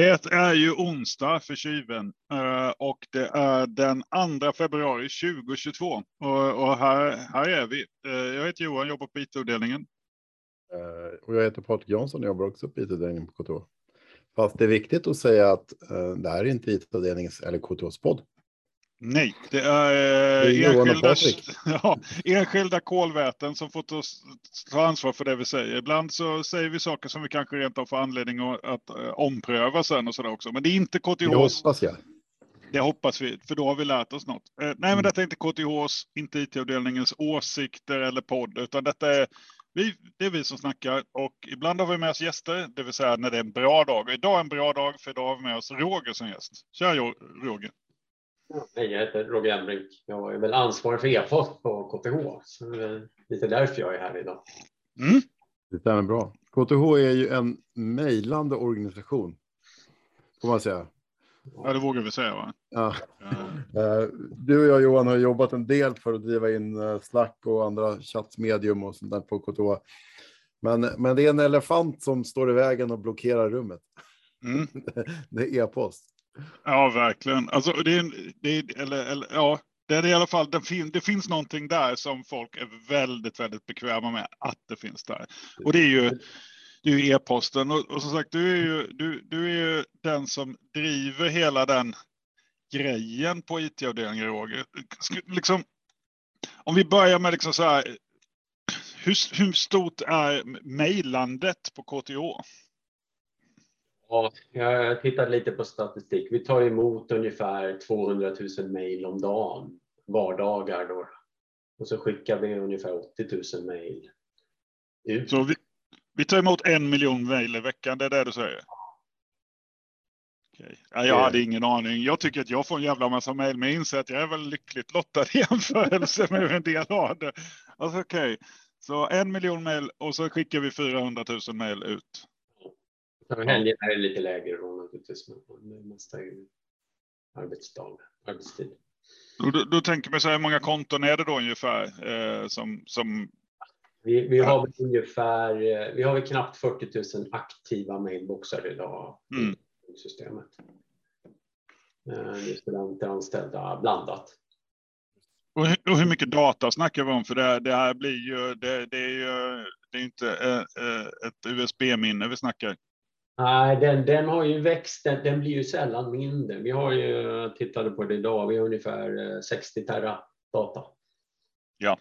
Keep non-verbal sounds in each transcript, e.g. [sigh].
Det är ju onsdag för tjuven eh, och det är den 2 februari 2022. Och, här, här är vi. Eh, jag heter Johan, jobbar på IT-avdelningen. Eh, och jag heter Patrik Jansson och jobbar också på IT-avdelningen på KTH. Fast det är viktigt att säga att det här är inte IT-avdelningens eller KTHs podd. Nej, det är, det är enskilda, [laughs] ja, enskilda kolväten som får ta ansvar för det vi säger. Ibland så säger vi saker som vi kanske rent av får anledning att, att uh, ompröva sen och sådär också. Men det är inte KTHs. Det hoppas jag. Det hoppas vi, för då har vi lärt oss något. Uh, nej, men mm. detta är inte KTHs, inte IT-avdelningens åsikter eller podd, utan detta är vi, det är vi som snackar och ibland har vi med oss gäster, det vill säga när det är en bra dag. Och idag är en bra dag för idag har vi med oss Roger som gäst. Tja Roger! Hej, jag heter Roger Embrink. Jag är väl ansvarig för e-post på KTH. Så det är lite därför jag är här idag. Mm. Det stämmer bra. KTH är ju en mejlande organisation. Får man säga. Ja, det vågar vi säga va? Ja. ja. Eh, du och jag Johan har jobbat en del för att driva in eh, Slack och andra chattmedium och sånt där på KTH. Men, men det är en elefant som står i vägen och blockerar rummet. Mm. [laughs] det är e-post. Ja, verkligen. Alltså, det är, det är, eller, eller, ja, det är i alla fall, det, fin, det finns någonting där som folk är väldigt, väldigt bekväma med att det finns där. Och det är ju det är e-posten och, och som sagt, du är, ju, du, du är ju den som driver hela den grejen på IT-avdelningen, Roger. Liksom, om vi börjar med liksom så här, hur, hur stort är mejlandet på KTH? Ja, jag tittade lite på statistik. Vi tar emot ungefär 200 000 mejl om dagen, vardagar. Då. Och så skickar vi ungefär 80 000 mejl ut. Så vi, vi tar emot en miljon mejl i veckan, det är det du säger? Okay. Ja, jag hade ingen aning. Jag tycker att jag får en jävla massa mejl, men jag inser att jag är väl lyckligt lottad i [laughs] jämförelse med en del av det. Alltså, Okej, okay. så en miljon mejl och så skickar vi 400 000 mejl ut. Helgen är lite lägre då naturligtvis, men det mesta är ju arbetsdag, arbetstid. Då, då tänker man så här, hur många konton är det då ungefär eh, som, som vi, vi, har väl ungefär, eh, vi har väl knappt 40 000 aktiva mailboxar idag mm. i systemet. Eh, studenter, anställda, blandat. Och hur, och hur mycket data snackar vi om? För det, det här blir ju, det, det är ju det är inte eh, ett USB-minne vi snackar. Nej, den, den har ju växt. Den, den, blir ju sällan mindre. Vi har ju, tittade på det idag, vi har ungefär 60 tera data. Ja.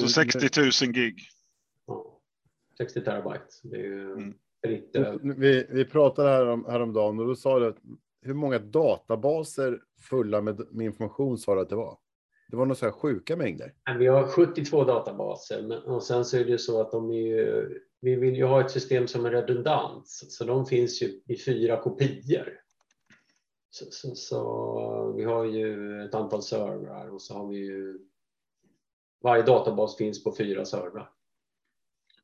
Så 60 000 gig. Ja, 60 terabyte. Det är ju mm. vi, vi pratade här om, häromdagen och då sa du att hur många databaser fulla med, med information sa du att det var? Det var några så här sjuka mängder. Vi har 72 databaser men, och sen så är det ju så att de är ju, vi vill ju ha ett system som är redundant så de finns ju i fyra kopior. Så, så, så vi har ju ett antal servrar och så har vi ju varje databas finns på fyra servrar.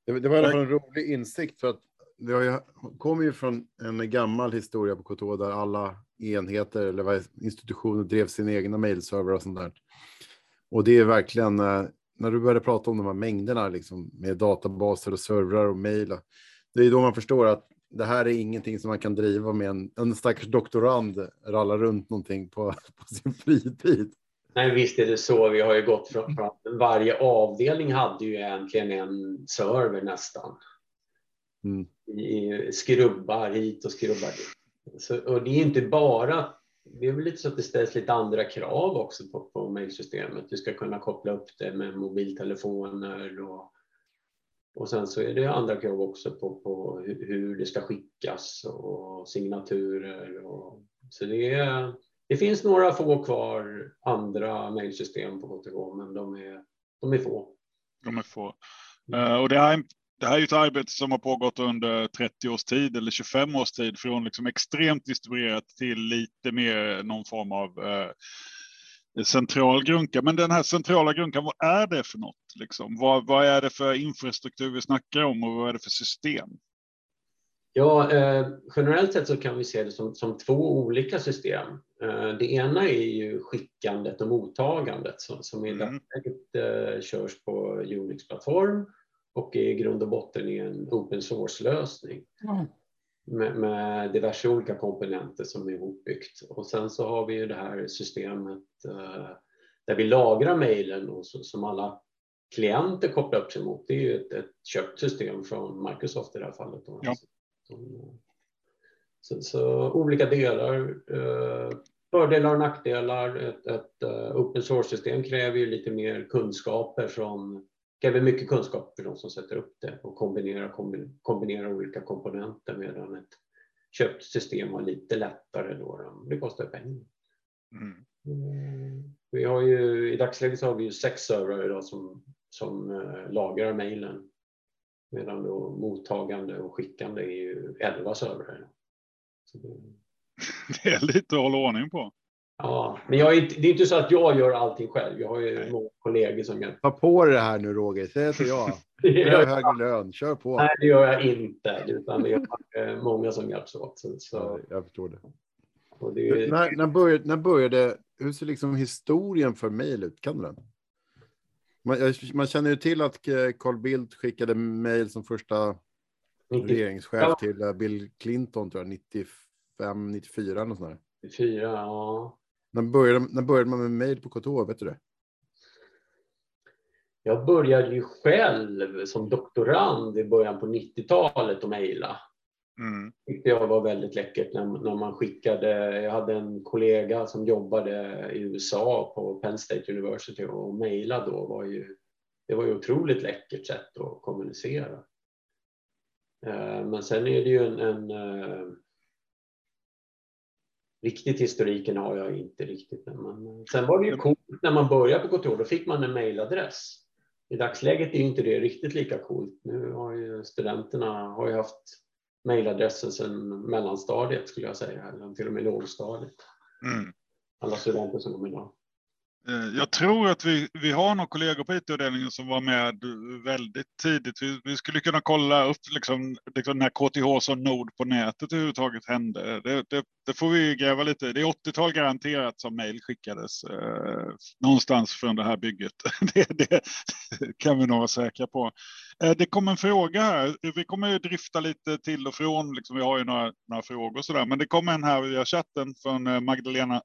Det, det var i alla fall en rolig insikt för att det kommer ju från en gammal historia på KTH där alla enheter eller institutioner drev sina egna mailserver och sånt där. Och det är verkligen eh, när du började prata om de här mängderna liksom, med databaser och servrar och mejl. Det är då man förstår att det här är ingenting som man kan driva med en, en stackars doktorand rallar runt någonting på, [laughs] på sin fritid. Nej, visst är det så. Vi har ju gått från, från varje avdelning hade ju egentligen en server nästan. Mm. I, skrubbar hit och skrubbar dit. Så, och det är inte bara det är väl lite så att det ställs lite andra krav också på, på mejlsystemet. Du ska kunna koppla upp det med mobiltelefoner och, och sen så är det andra krav också på, på hur det ska skickas och signaturer. Och, så det, är, det finns några få kvar andra mejlsystem på KTH, men de är, de är få. De är få. Uh, och det här det här är ett arbete som har pågått under 30 års tid eller 25 års tid från liksom extremt distribuerat till lite mer någon form av eh, central grunka. Men den här centrala grunkan, vad är det för något? Liksom? Vad, vad är det för infrastruktur vi snackar om och vad är det för system? Ja, eh, generellt sett så kan vi se det som, som två olika system. Eh, det ena är ju skickandet och mottagandet som, som i mm. dagsläget eh, körs på Unix-plattform och i grund och botten är en open source-lösning. Mm. med, med, diverse olika komponenter som är ihopbyggt. Och sen så har vi ju det här systemet eh, där vi lagrar mejlen och så, som alla klienter kopplar upp sig mot. Det är ju ett, ett köpt system från Microsoft i det här fallet. Ja. Så, så, olika delar, eh, fördelar och nackdelar. Ett, ett uh, open source-system kräver ju lite mer kunskaper från kräver mycket kunskap för de som sätter upp det och kombinerar, kombinera olika komponenter medan ett köpt system var lite lättare då. Det kostar pengar. Mm. mm. Vi har ju, I dagsläget så har vi ju sex servrar idag som, som uh, lagrar mejlen. Medan då mottagande och skickande är ju elva servrar. Det... [laughs] det är lite att hålla ordning på. Ja, men jag är inte, det är inte så att jag gör allting själv. Jag har ju många kollegor som hjälper. Ta på dig det här nu Roger, säg till jag. [laughs] Jag har högre lön, kör på. Nej, det gör jag inte, utan det är många som hjälps åt. Så, jag förstår det. det när, när, började, när började, hur ser liksom historien för mejl ut? Kan du den? Man, man, känner ju till att Carl Bildt skickade mejl som första 90. regeringschef ja. till eh, Bill Clinton, tror jag, 95, 94 eller sånt där. 94, ja. När började, när började man med mejl på KTH? Vet du det? Jag började ju själv som doktorand i början på 90-talet och mejla. Mm. tyckte jag var väldigt läckert när, när man skickade. Jag hade en kollega som jobbade i USA på Penn State University och mejla då var ju det var ju otroligt läckert sätt att kommunicera. Eh, men sen är det ju en, en eh, Riktigt historiken har jag inte riktigt. Men sen var det ju coolt när man började på kontor, då fick man en mejladress. I dagsläget är inte det riktigt lika coolt. Nu har ju studenterna har ju haft mejladressen sedan mellanstadiet skulle jag säga, eller till och med lågstadiet. Mm. Alla studenter som kommer idag. Eh, jag tror att vi, vi har några kollegor på IT-avdelningen som var med väldigt tidigt. Vi, vi skulle kunna kolla upp liksom, liksom när KTH som nod på nätet överhuvudtaget hände. Det, det, det, får vi gräva lite Det är 80-tal garanterat som mejl skickades eh, någonstans från det här bygget. [laughs] det, det, kan vi nog vara säkra på. Eh, det kom en fråga här. Vi kommer ju drifta lite till och från. Liksom, vi har ju några, några frågor och så där. Men det kom en här via chatten från eh, Magdalena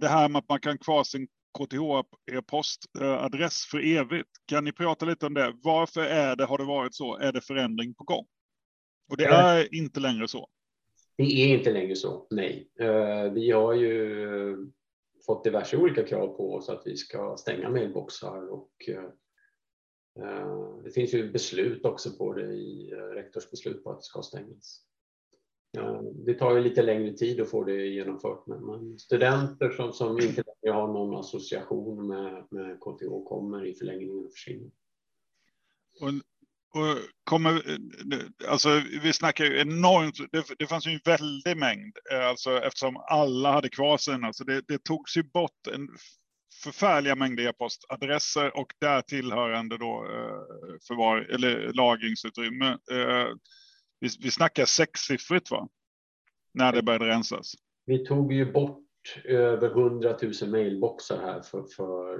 det här med att man kan kvar sin KTH-postadress för evigt. Kan ni prata lite om det? Varför är det, har det varit så? Är det förändring på gång? Och det är inte längre så. Det är inte längre så, nej. Eh, vi har ju fått diverse olika krav på oss att vi ska stänga mailboxar och eh, det finns ju beslut också på det i rektorsbeslut på att det ska stängas. Eh, det tar ju lite längre tid att få det genomfört, men studenter som, som inte längre har någon association med, med KTH kommer i förlängningen att försvinna. Och, och kommer, alltså vi snackar ju enormt, det, det fanns ju en väldig mängd, eh, alltså eftersom alla hade kvar sina, så det, det togs ju bort en förfärliga mängder e-postadresser och där tillhörande då eh, förvar eller lagringsutrymme. Eh, vi, vi snackar sexsiffrigt va? När det började rensas. Vi tog ju bort över 100 000 mailboxar här för, för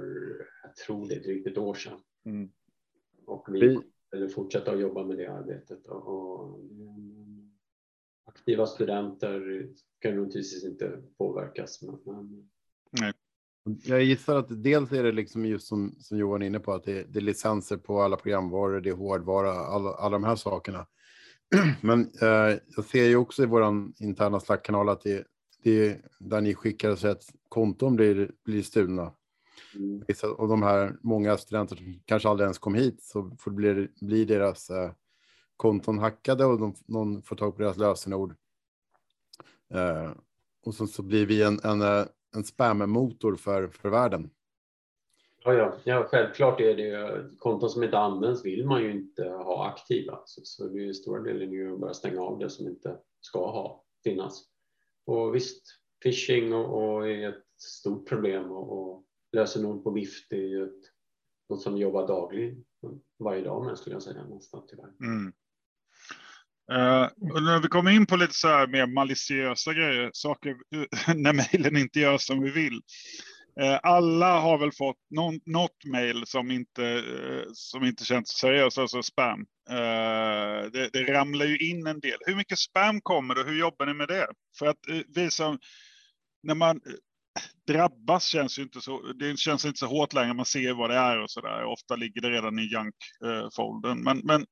jag tror det är drygt ett år sedan. Mm. Och vi kommer fortsätta att jobba med det arbetet. Och, och aktiva studenter kan naturligtvis inte påverkas. Men, men... Nej. Jag gissar att dels är det liksom just som, som Johan är inne på, att det, det är licenser på alla programvaror, det är hårdvara, alla, alla de här sakerna. [clears throat] Men eh, jag ser ju också i vår interna Slack-kanal att det, det är där ni skickar så att konton blir, blir stulna. Mm. Av de här många studenter som kanske aldrig ens kom hit så får blir, blir deras eh, konton hackade och de, någon får tag på deras lösenord. Eh, och så, så blir vi en, en, eh, en spammotor för, för världen. Ja, ja. ja, självklart är det konton som inte används vill man ju inte ha aktiva. Så, så det är ju stora delen ju att börja stänga av det som inte ska ha, finnas. Och visst, phishing och, och är ett stort problem och, och lösenord på vift är ju ett, något som jobbar dagligen, varje dag med skulle jag säga nästan tyvärr. Mm. Uh, och när vi kommer in på lite så här mer maliciösa grejer, saker [laughs] när mejlen inte gör som vi vill. Eh, alla har väl fått någon, något mejl som inte, eh, som inte känns seriöst, alltså spam. Eh, det, det, ramlar ju in en del. Hur mycket spam kommer det och hur jobbar ni med det? För att vi som, när man drabbas känns ju inte så, det känns inte så hårt längre, man ser vad det är och så där. Ofta ligger det redan i junk-foldern. Men, men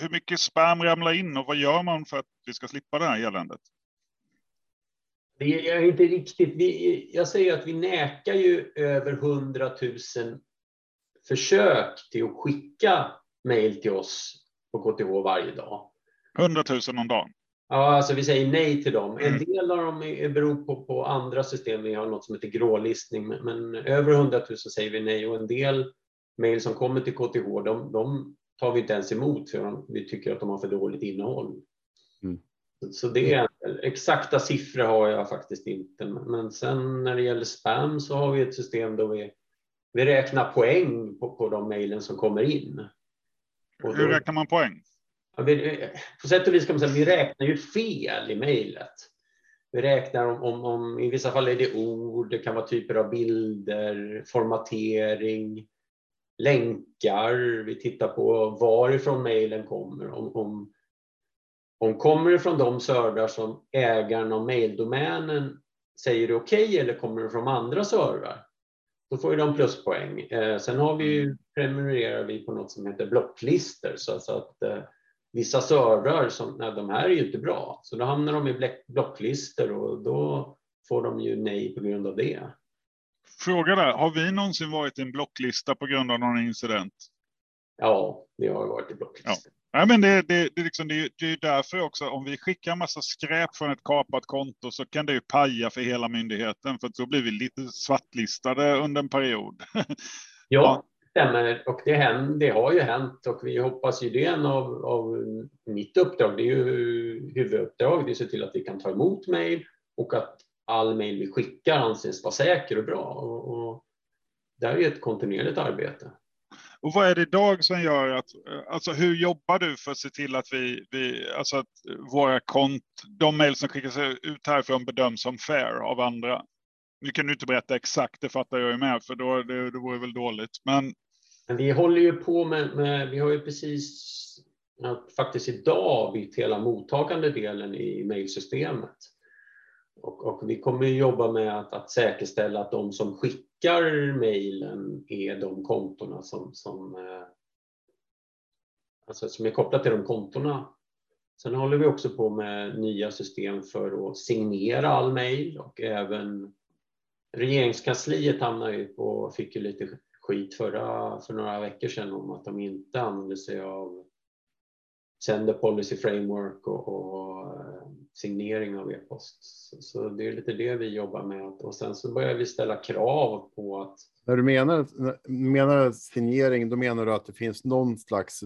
hur mycket spam ramlar in och vad gör man för att vi ska slippa det här eländet? Det är inte riktigt. Vi, jag säger att vi näkar ju över 100 000 försök till att skicka mejl till oss på KTH varje dag. 100 000 om dagen? Ja, alltså vi säger nej till dem. En mm. del av dem beror på, på andra system. Vi har något som heter grålistning, men, men över 100 000 säger vi nej och en del mejl som kommer till KTH, de, de, tar vi inte ens emot för vi tycker att de har för dåligt innehåll. Så det är exakta siffror har jag faktiskt inte. Men sen när det gäller spam så har vi ett system då vi, vi räknar poäng på, på de mejlen som kommer in. Och Hur räknar man poäng? på sätt och vis kan man säga att vi räknar ju fel i mejlet. Vi räknar om, om, om, i vissa fall är det ord, det kan vara typer av bilder, formatering, länkar. Vi tittar på varifrån mejlen kommer. Om, om, om kommer från de servrar som ägaren av mejldomänen säger är okej okay, eller kommer det från andra servrar? Då får ju de pluspoäng. Eh, sen har vi, mm. prenumererar vi på något som heter blocklister så, så att eh, vissa servrar som, nej, de här är ju inte bra. Så då hamnar de i blocklistor och då får de ju nej på grund av det. Fråga där, har vi någonsin varit i en blocklista på grund av någon incident? Ja, vi har varit i blocklista. Ja. Nej, men det, det, det, liksom, det, det är därför också, om vi skickar massa skräp från ett kapat konto så kan det ju paja för hela myndigheten, för då blir vi lite svartlistade under en period. Ja, stämmer. Och det, händer, det har ju hänt och vi hoppas ju det är en av, av mitt uppdrag, det är ju huvuduppdrag, det är att se till att vi kan ta emot mejl och att all mejl vi skickar anses vara säker och bra. Och, och det är ju ett kontinuerligt arbete. Och vad är det idag som gör att, eh, alltså hur jobbar du för att se till att vi, vi alltså att våra kont, de mejl som skickas ut härifrån bedöms som fair av andra? Nu kan du inte berätta exakt, det fattar jag ju med, för då det, det vore väl dåligt. Men... Men vi håller ju på med, med vi har ju precis faktiskt idag bytt hela mottagande delen i mejlsystemet. Och, och, vi kommer jobba med att, att, säkerställa att de som skickar mejlen är de kontona som, som, eh, alltså som är kopplade till de kontona. Sen håller vi också på med nya system för att signera all mejl och även regeringskansliet hamnar ju på, fick ju lite skit förra, för några veckor sedan om att de inte använder sig av Sender Policy Framework och, och eh, signering av e-post. Så, så, det är lite det vi jobbar med och sen så börjar vi ställa krav på att. När du menar, menar signering, då menar du att det finns någon slags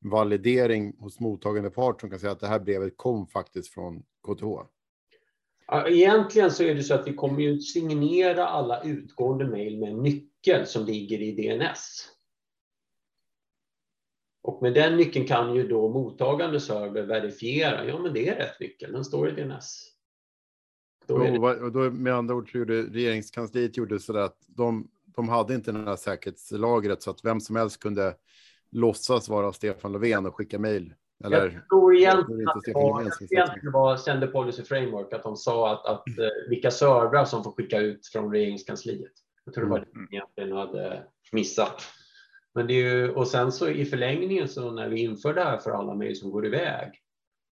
validering hos mottagande part som kan säga att det här brevet kom faktiskt från KTH? Egentligen så är det så att vi kommer ju signera alla utgående mejl med en nyckel som ligger i DNS. Och med den nyckeln kan ju då mottagande server verifiera, ja men det är rätt nyckel, den står i DNS. Då det... och då, med andra ord så gjorde regeringskansliet gjorde så att de, de hade inte det här säkerhetslagret så att vem som helst kunde låtsas vara Stefan Löfven och skicka mejl eller, jag tror egentligen att det var, egentligen var Sender Policy Framework att de sa att, att eh, vilka servrar som får skicka ut från regeringskansliet. Jag tror det var det mm. de egentligen hade missat. Men det är ju, och sen så i förlängningen så när vi inför det här för alla mejl som går iväg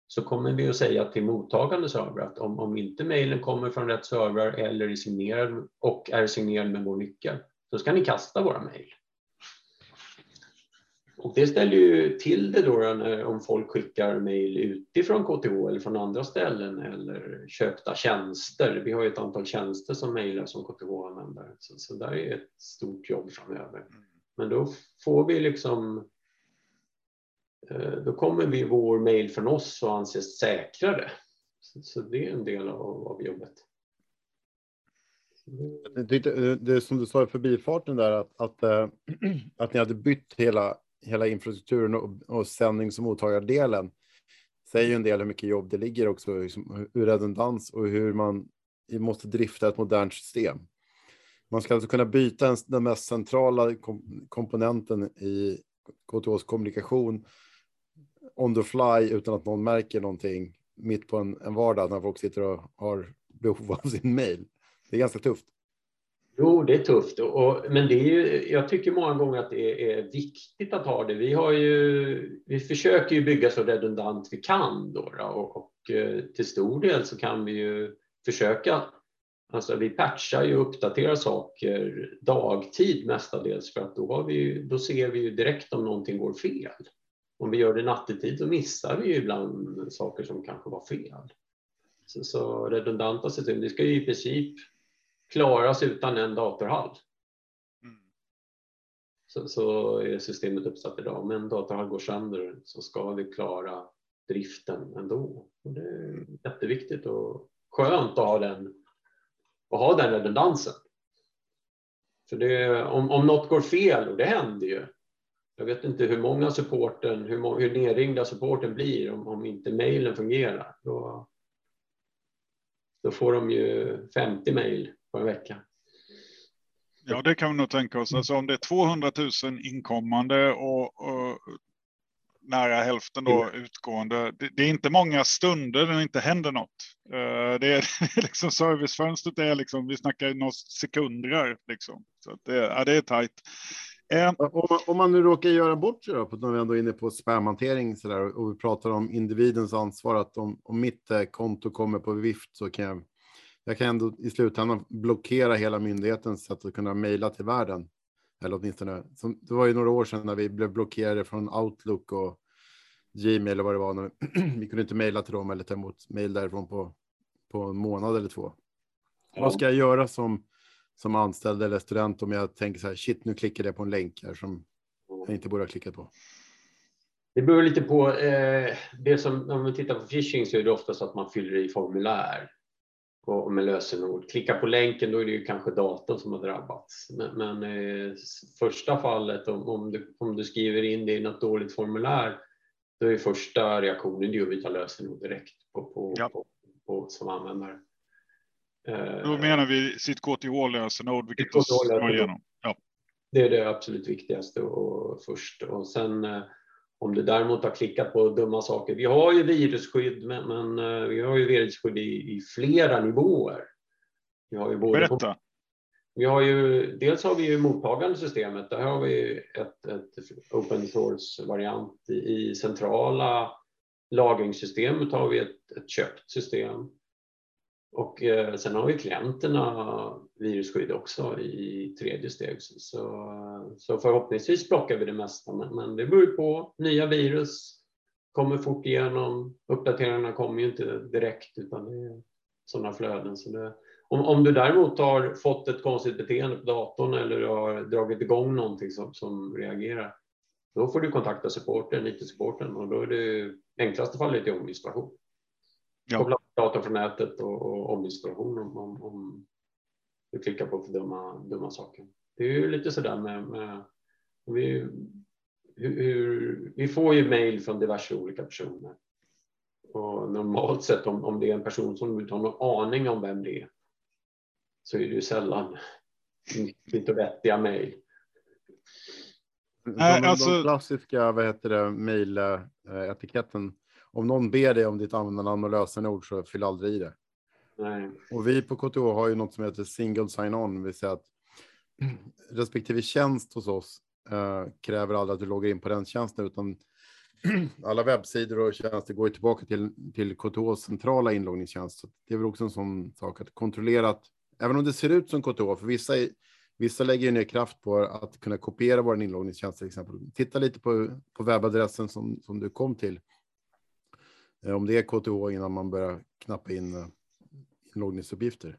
så kommer vi att säga till mottagande server att om, om inte mejlen kommer från rätt server eller är signerad och är signerad med vår nyckel, så ska ni kasta våra mejl. Och det ställer ju till det då när, om folk skickar mejl utifrån KTH eller från andra ställen eller köpta tjänster. Vi har ju ett antal tjänster som mejlar som KTH använder. Så, så där är ett stort jobb framöver. Men då får vi liksom eh, då kommer vi vår mejl från oss och anses säkrare. Så, det är en del av, av jobbet. Det, det, eh, det som du sa i förbifarten där att, att, eh, [clears throat] att ni hade bytt hela hela infrastrukturen och, och sändnings och mottagardelen säger ju en del hur mycket jobb det ligger också, liksom, hur redundans och hur man måste drifta ett modernt system. Man ska alltså kunna byta en, den mest centrala kom, komponenten i KTHs kommunikation on the fly utan att någon märker någonting mitt på en, en vardag när folk sitter och har behov av sin mail. Det är ganska tufft. Jo, det är tufft, och, men det är ju, jag tycker många gånger att det är viktigt att ha det. Vi, har ju, vi försöker ju bygga så redundant vi kan då, då och, och eh, till stor del så kan vi ju försöka Alltså vi patchar ju och uppdaterar saker dagtid mestadels för att då, vi, då ser vi ju direkt om någonting går fel. Om vi gör det nattetid så missar vi ju ibland saker som kanske var fel. Så, så redundanta system, det ska ju i princip klaras utan en datorhall. Mm. Så, så är systemet uppsatt idag. Om en datorhall går sönder så ska vi klara driften ändå. Och det är jätteviktigt och skönt att ha den, och ha den redundansen. För det, om, om något går fel, och det händer ju, jag vet inte hur många supporten, hur, hur nerringda supporten blir om, om inte mejlen fungerar. Då, då får de ju 50 mejl på en vecka. Ja, det kan vi nog tänka oss. Alltså om det är 200 000 inkommande och, och nära hälften då utgående. Det, det, är inte många stunder när det inte händer något. Uh, [laughs] det är, liksom servicefönstret är liksom, vi snackar några sekunder liksom. Så det, ja, det är tajt. Uh, om, man, om, man, nu råkar göra bort sig då, när vi ändå är inne på spamhantering så där, och vi pratar om individens ansvar, att om, om mitt eh, konto kommer på vift så kan jag jag kan ändå i slutändan blockera hela myndighetens sätt att kunna mejla till världen. Eller åtminstone, som, det var ju några år sedan när vi blev blockerade från Outlook och Gmail eller vad det var. [clears throat] Vi kunde inte mejla till dem eller ta emot mejl därifrån på, på en månad eller två. Ja. Vad ska jag göra som, som anställd eller student om jag tänker så här, shit, nu klickade jag på en länk här som jag inte borde ha klickat på? Det beror lite på. Eh, det som, om vi tittar på phishing så är det ofta så att man fyller i formulär och med lösenord. Klicka på länken, då är det ju kanske datorn som har drabbats. Men, men eh, första fallet, om, om, du, om du skriver in det i något dåligt formulär, då är första reaktionen att byta lösenord direkt på, på, ja. på, på, som användare. Då menar vi sitt KTH-lösenord, vilket du ska igenom. Ja. Det är det absolut viktigaste och först. Och sen eh, om du däremot har klickat på dumma saker. Vi har ju virusskydd, men, men eh, vi har ju virusskydd i, i, flera nivåer. Vi har ju både Berätta vi har ju, dels har vi ju mottagande systemet. Där har vi ett, ett open source-variant. I, I centrala lagringssystemet har vi ett, ett köpt system. Och eh, sen har vi klienterna virusskydd också i tredje steg. Så, så förhoppningsvis plockar vi det mesta, men, men det beror på. Nya virus kommer fort igenom. Uppdateringarna kommer ju inte direkt utan det är sådana flöden. Så det, om, om du däremot har fått ett konstigt beteende på datorn eller har dragit igång någonting som, som reagerar, då får du kontakta supporten, IT-supporten och då är det enklaste fallet i ominstallation. Ja. Koppla data från nätet och, och ominstallation om, om, om, du klickar på för dumma, dumma saker. Det är ju lite sådär med, med vi, hur, hur, vi får ju mejl från diverse olika personer. Och normalt sett om, om det är en person som inte har någon aning om vem det är så är det ju sällan lite vettiga mejl. De, alltså... de klassiska vad heter det, mejletiketten om någon ber dig om ditt användarnamn och lösenord så fyll aldrig i det. Nej. Och vi på KTH har ju något som heter single sign-on, det vill säga att respektive tjänst hos oss uh, kräver aldrig att du loggar in på den tjänsten, utan [clears throat] alla webbsidor och tjänster går tillbaka till, till KTHs centrala inloggningstjänst. Så det är väl också en sån sak att kontrollera att, även om det ser ut som KTH, för vissa, vissa lägger ner kraft på att kunna kopiera vår inloggningstjänst till exempel. Titta lite på, på webbadressen som, som du kom till eh, om det är KTH innan man börjar knappa in eh, inloggningsuppgifter.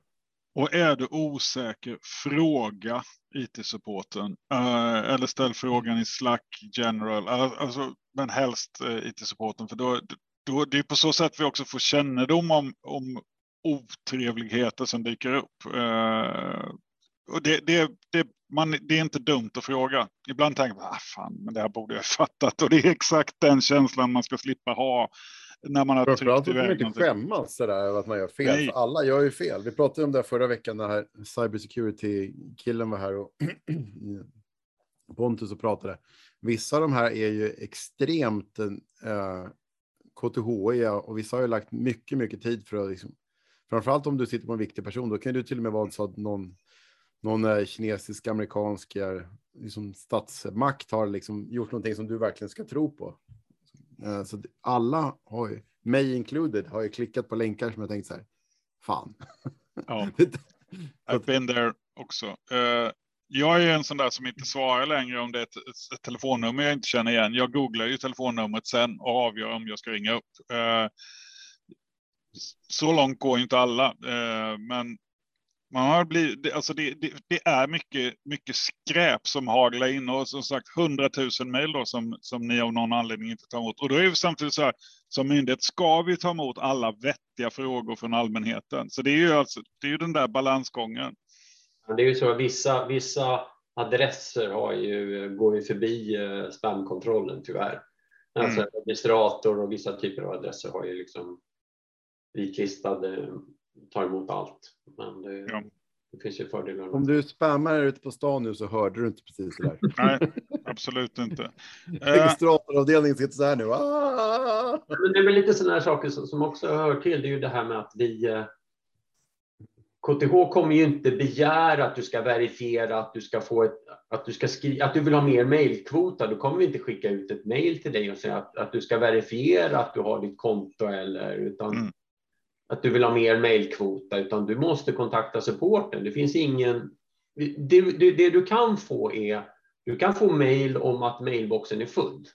Och är du osäker, fråga IT-supporten eh, eller ställ frågan i Slack general, alltså, men helst uh, IT-supporten för då, då, det är på så sätt vi också får kännedom om, om otrevligheter som dyker upp. Uh, och det, det, det, man, det är inte dumt att fråga. Ibland tänker man, ah, fan, men det här borde jag fattat och det är exakt den känslan man ska slippa ha när man har Framförallt tryckt iväg inte skämmas sådär över att man gör fel. Nej. Alla gör ju fel. Vi pratade om det förra veckan när cybersecurity-killen var här och [clears throat] Pontus och pratade. Vissa av de här är ju extremt eh, KTH och vissa har ju lagt mycket, mycket tid för att liksom, framförallt om du sitter på en viktig person, då kan du till och med vara så att någon, någon eh, kinesisk, amerikansk liksom statsmakt har liksom gjort någonting som du verkligen ska tro på. Eh, så alla har ju, mig included, har ju klickat på länkar som jag tänkt så här, fan. Ja. [laughs] I've been there också. Uh, jag är en sån där som inte svarar längre om det är ett, ett, telefonnummer jag inte känner igen. Jag googlar ju telefonnumret sen och avgör om jag ska ringa upp. Eh, så långt går inte alla, eh, men man har blivit, alltså det, det, det, är mycket, mycket skräp som haglar in och som sagt hundratusen mejl då som, som ni av någon anledning inte tar emot. Och då är det samtidigt så här, som myndighet ska vi ta emot alla vettiga frågor från allmänheten. Så det är ju alltså, det är ju den där balansgången. Det är ju så att vissa, vissa adresser har ju, går ju förbi eh, spamkontrollen tyvärr. Alltså mm. registrator och vissa typer av adresser har ju liksom vitlistade tar emot allt. Men det, ja. det finns ju fördelar. Om du spammar ute på stan nu så hörde du inte precis det där. [laughs] Nej, absolut inte. [laughs] Registratoravdelningen sitter så här nu. Ah! Men det är väl lite sådana här saker som också hör till. Det är ju det här med att vi KTH kommer ju inte begära att du ska verifiera att du ska få ett, att du ska skriva, att du vill ha mer mejlkvota. Då kommer vi inte skicka ut ett mejl till dig och säga att, att du ska verifiera att du har ditt konto eller utan mm att du vill ha mer mejlkvota, utan du måste kontakta supporten. Det finns ingen... Det, det, det du kan få är, du kan få mejl om att mejlboxen är full.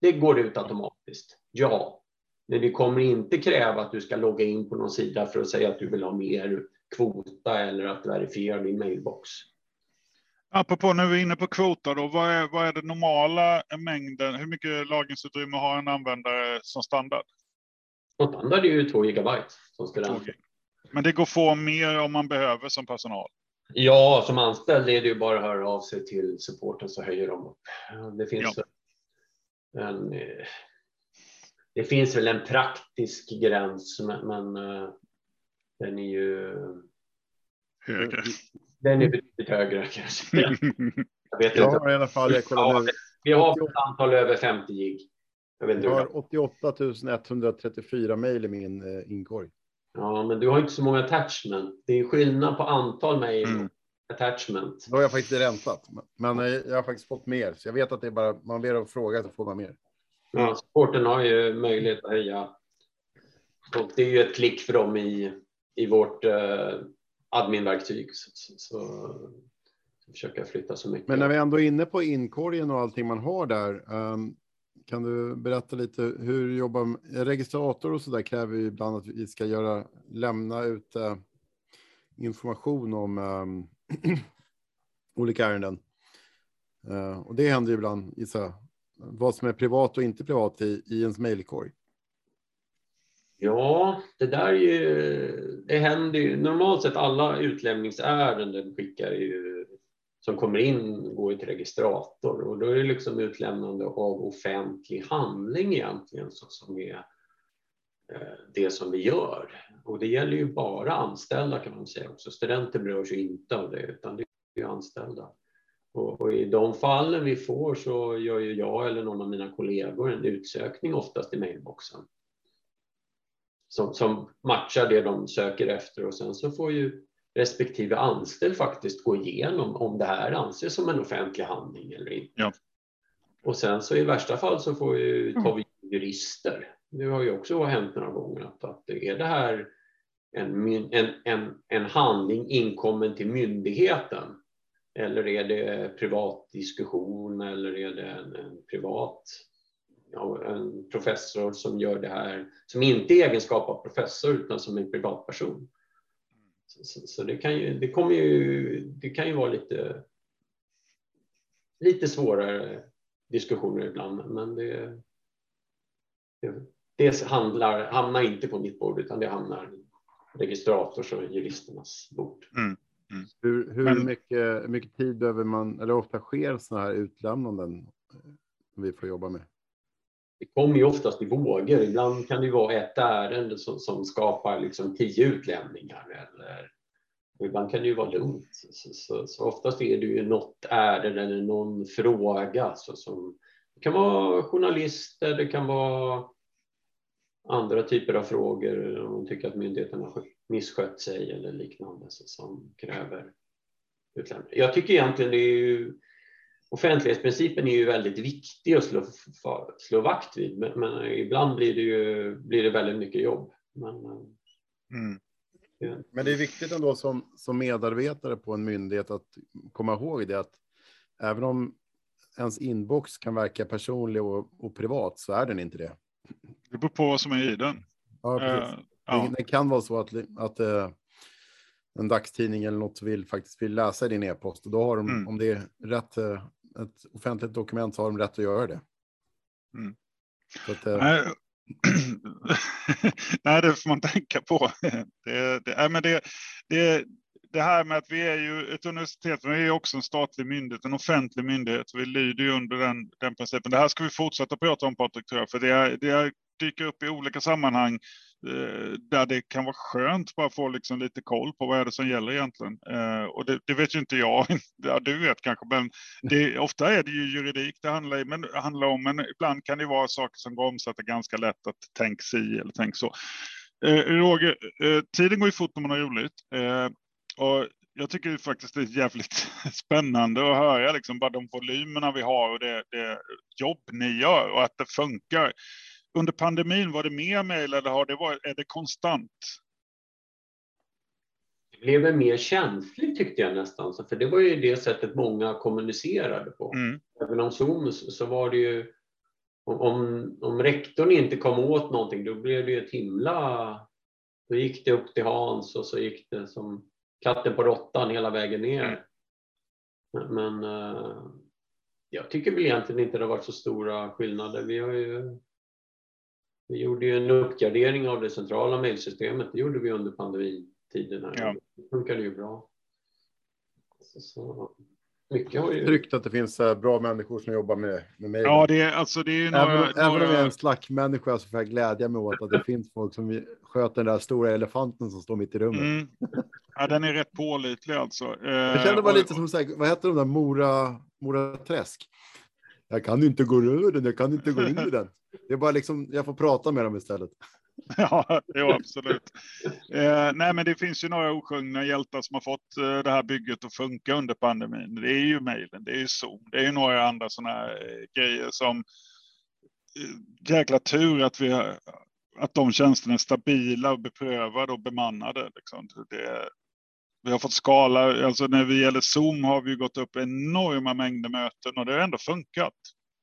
Det går ut automatiskt, ja. Men det kommer inte kräva att du ska logga in på någon sida för att säga att du vill ha mer kvota eller att verifiera din mejlbox. Apropå när vi är inne på kvota då, vad är, vad är det normala mängden? Hur mycket lagringsutrymme har en användare som standard? Och standard är ju 2 gigabyte som student. Men det går att få mer om man behöver som personal? Ja, som anställd är det ju bara att höra av sig till supporten så höjer de upp. Det finns, ja. en, eh, det finns väl en praktisk gräns, men, men eh, den är ju högre. Den är betydligt högre kanske. [laughs] Jag vet jag inte. i alla fall, jag ja, vi har ett antal över 50 gig. Jag, jag har 88 134 mejl i min eh, inkorg. Ja, men du har inte så många attachment. Det är skillnad på antal mejl mm. attachment. Då har jag faktiskt räntat, men eh, jag har faktiskt fått mer, så jag vet att det är bara man ber att fråga så får man mer. Ja, sporten har ju möjlighet att höja. Och det är ju ett klick för dem i, i vårt eh, adminverktyg. Så, så, så försöka flytta så mycket. Men när vi ändå är inne på inkorgen och allting man har där. Um, kan du berätta lite hur jobbar registrator och så där kräver ju ibland att vi ska göra lämna ut uh, information om um, [clears throat] olika ärenden. Uh, och det händer ju ibland gissa, vad som är privat och inte privat i, i ens mejlkorg. Ja, det där är ju, det händer ju normalt sett alla utlämningsärenden skickar ju som kommer in går ju till registrator och då är det liksom utlämnande av offentlig handling egentligen som är eh, det som vi gör. Och det gäller ju bara anställda kan man säga också. Studenter berörs ju inte av det utan det är ju anställda. Och, och, i de fallen vi får så gör ju jag eller någon av mina kollegor en utsökning oftast i mejlboxen. Som, som matchar det de söker efter och sen så får ju respektive anställd faktiskt gå igenom om det här anses som en offentlig handling eller inte. Ja. Och sen så i värsta fall så får ju, tar vi jurister. Det har ju också hänt några gånger att, att är det här en, en, en, en handling inkommen till myndigheten eller är det privat diskussion eller är det en, en privat ja, en professor som gör det här som inte i egenskap av professor utan som en privatperson. Så, så, det, kan ju, det, kommer ju, det kan ju vara lite, lite svårare diskussioner ibland, men det, det, det handlar, hamnar inte på mitt bord utan det hamnar registrators och juristernas bord. Mm. Mm. Hur, hur men, mycket, mycket tid behöver man, eller ofta sker sådana här utlämnanden vi får jobba med? Det kommer ju oftast i vågor. Ibland kan det vara ett ärende som, som skapar liksom tio utlämningar eller ibland kan det ju vara lugnt. Så, så, så oftast är det ju något ärende eller någon fråga. Så som, det kan vara journalister, det kan vara andra typer av frågor om man tycker att myndigheten har misskött sig eller liknande så, som kräver utlämning. Jag tycker egentligen det är ju offentlighetsprincipen är ju väldigt viktig att slå, slå vakt vid, men, men ibland blir det ju blir det väldigt mycket jobb. Men, mm. ja. men det är viktigt ändå som, som medarbetare på en myndighet att komma ihåg det att även om ens inbox kan verka personlig och, och privat så är den inte det. Det beror på vad som är i den. Ja. Uh, ja. Det, kan vara så att, att uh, en dagstidning eller något vill faktiskt vill läsa din e-post och då har de, mm. om det är rätt, ett offentligt dokument så har de rätt att göra det. Mm. Att, Nej. [clears throat] Nej, det får man tänka på. [laughs] Det, det, men det, det, det här med att vi är ju ett universitet, men vi är också en statlig myndighet, en offentlig myndighet. Vi lyder ju under den, den principen. Det här ska vi fortsätta prata om Patrik, tror jag, för det, det dyker upp i olika sammanhang eh, Eh, där det kan vara skönt bara få liksom lite koll på vad är det som gäller egentligen. Eh, och det, det, vet ju inte jag, [laughs] ja, du vet kanske, men det, ofta är det ju juridik det handlar, men, handlar om, men ibland kan det vara saker som går omsatta ganska lätt att tänk si eller tänk så. Eh, Roger, eh, tiden går ju fort när man har roligt. Eh, och jag tycker faktiskt det är jävligt [laughs] spännande att höra liksom bara de volymerna vi har och det, det jobb ni gör och att det funkar. Under pandemin, var det mer mejl eller har det varit, är det konstant? Det blev mer känsligt tyckte jag nästan, för det var ju det sättet många kommunicerade på. Mm. Även om Zoom så var det ju, om, om rektorn inte kom åt någonting, då blev det ju ett himla, då gick det upp till Hans och så gick det som katten på råttan hela vägen ner. Mm. Men, men uh, jag tycker väl egentligen inte det har varit så stora skillnader. Vi, har ju, vi gjorde ju en uppgradering av det centrala mejlsystemet. Det gjorde vi under pandemitiderna. Ja. Det funkade ju bra. Så, så, mycket har ju... Tryggt att det finns uh, bra människor som jobbar med, med mejl. Ja, det är, alltså, det är några, även, några... även om jag är en slackmänniska så får jag glädja mig åt att det [laughs] finns folk som sköter den där stora elefanten som står mitt i rummet. Mm. Ja, den är rätt pålitlig alltså. Eh, jag kände bara lite som, vad heter de där, Mora, Mora Träsk? Jag kan inte gå ur den, jag kan inte gå in i den. Det är bara liksom, jag får prata med dem istället. [laughs] Ja, jo, absolut. Eh, nej, men det finns ju några osjungna hjältar som har fått eh, det här bygget att funka under pandemin. Det är ju mejlen, det är ju Zoom, det är ju några andra sådana här eh, grejer som eh, jäkla tur att vi har, att de tjänsterna är stabila och beprövade och bemannade. Liksom. Det, vi har fått skala, alltså när vi gäller Zoom har vi gått upp enorma mängder möten och det har ändå funkat.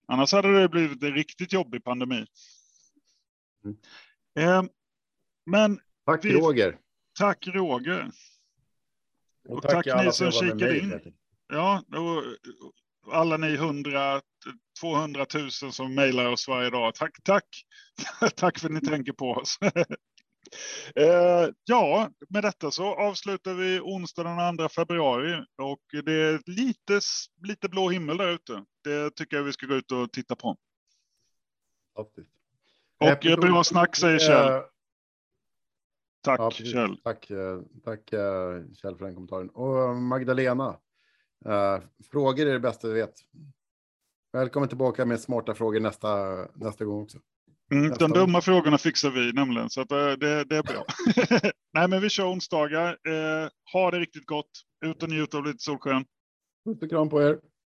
Annars hade det blivit en riktigt jobbig pandemi. Mm. Eh, men tack vi, Roger. Tack Roger. Och, och tack, tack ni som kikade in. Ja, och alla ni 100, 200 000 som mejlar oss varje dag. Tack, tack. [laughs] tack för att ni tänker på oss. [laughs] Eh, ja, med detta så avslutar vi onsdag den 2 februari och det är lite, lite blå himmel där ute. Det tycker jag vi ska gå ut och titta på. Optiskt. Och eh, bra snack säger Kjell. Tack ja, Kjell. Tack, eh, tack Kjell för den kommentaren. Och Magdalena. Frågor är det bästa vi vet. Välkommen tillbaka med smarta frågor nästa, nästa gång också. Mm, de dumma frågorna fixar vi nämligen, så det, det, det, är bra. [laughs] [laughs] Nej, men vi kör onsdagar. Eh, ha det riktigt gott. Ut och njut av lite solsken. Puss och kram på er.